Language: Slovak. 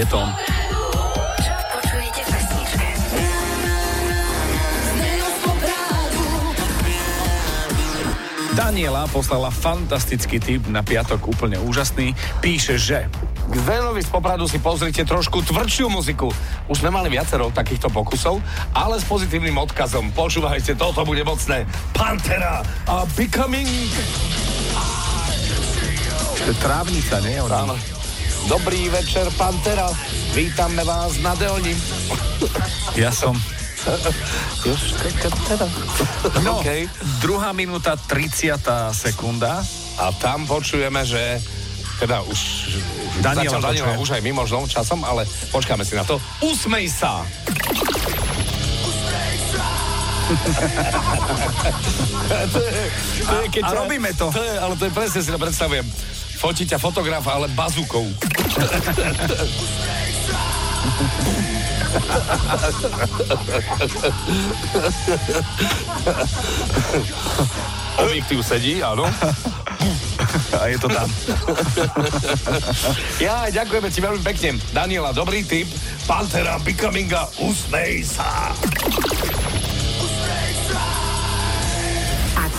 Je to on. Daniela poslala fantastický tip na piatok, úplne úžasný. Píše, že k Zdenovi z Popradu si pozrite trošku tvrdšiu muziku. Už sme mali viacero takýchto pokusov, ale s pozitívnym odkazom. Počúvajte, toto bude mocné. Pantera a Becoming. To je trávnica, nie? Áno. Dobrý večer, Pantera. Vítame vás na Deoni. Ja som No, okay. druhá minúta, 30. sekunda. A tam počujeme, že teda už Daniela, Daniela už aj my možno časom, ale počkáme si na to. Usmej sa! to je, to je, keď a, a robíme to. to je, ale to je presne si to predstavujem. Fotí ťa fotograf, ale bazukou. Objektív sedí, áno. A je to tam. ja, ďakujeme ti veľmi pekne. Daniela, dobrý tip. Pantera Becominga, usmej sa.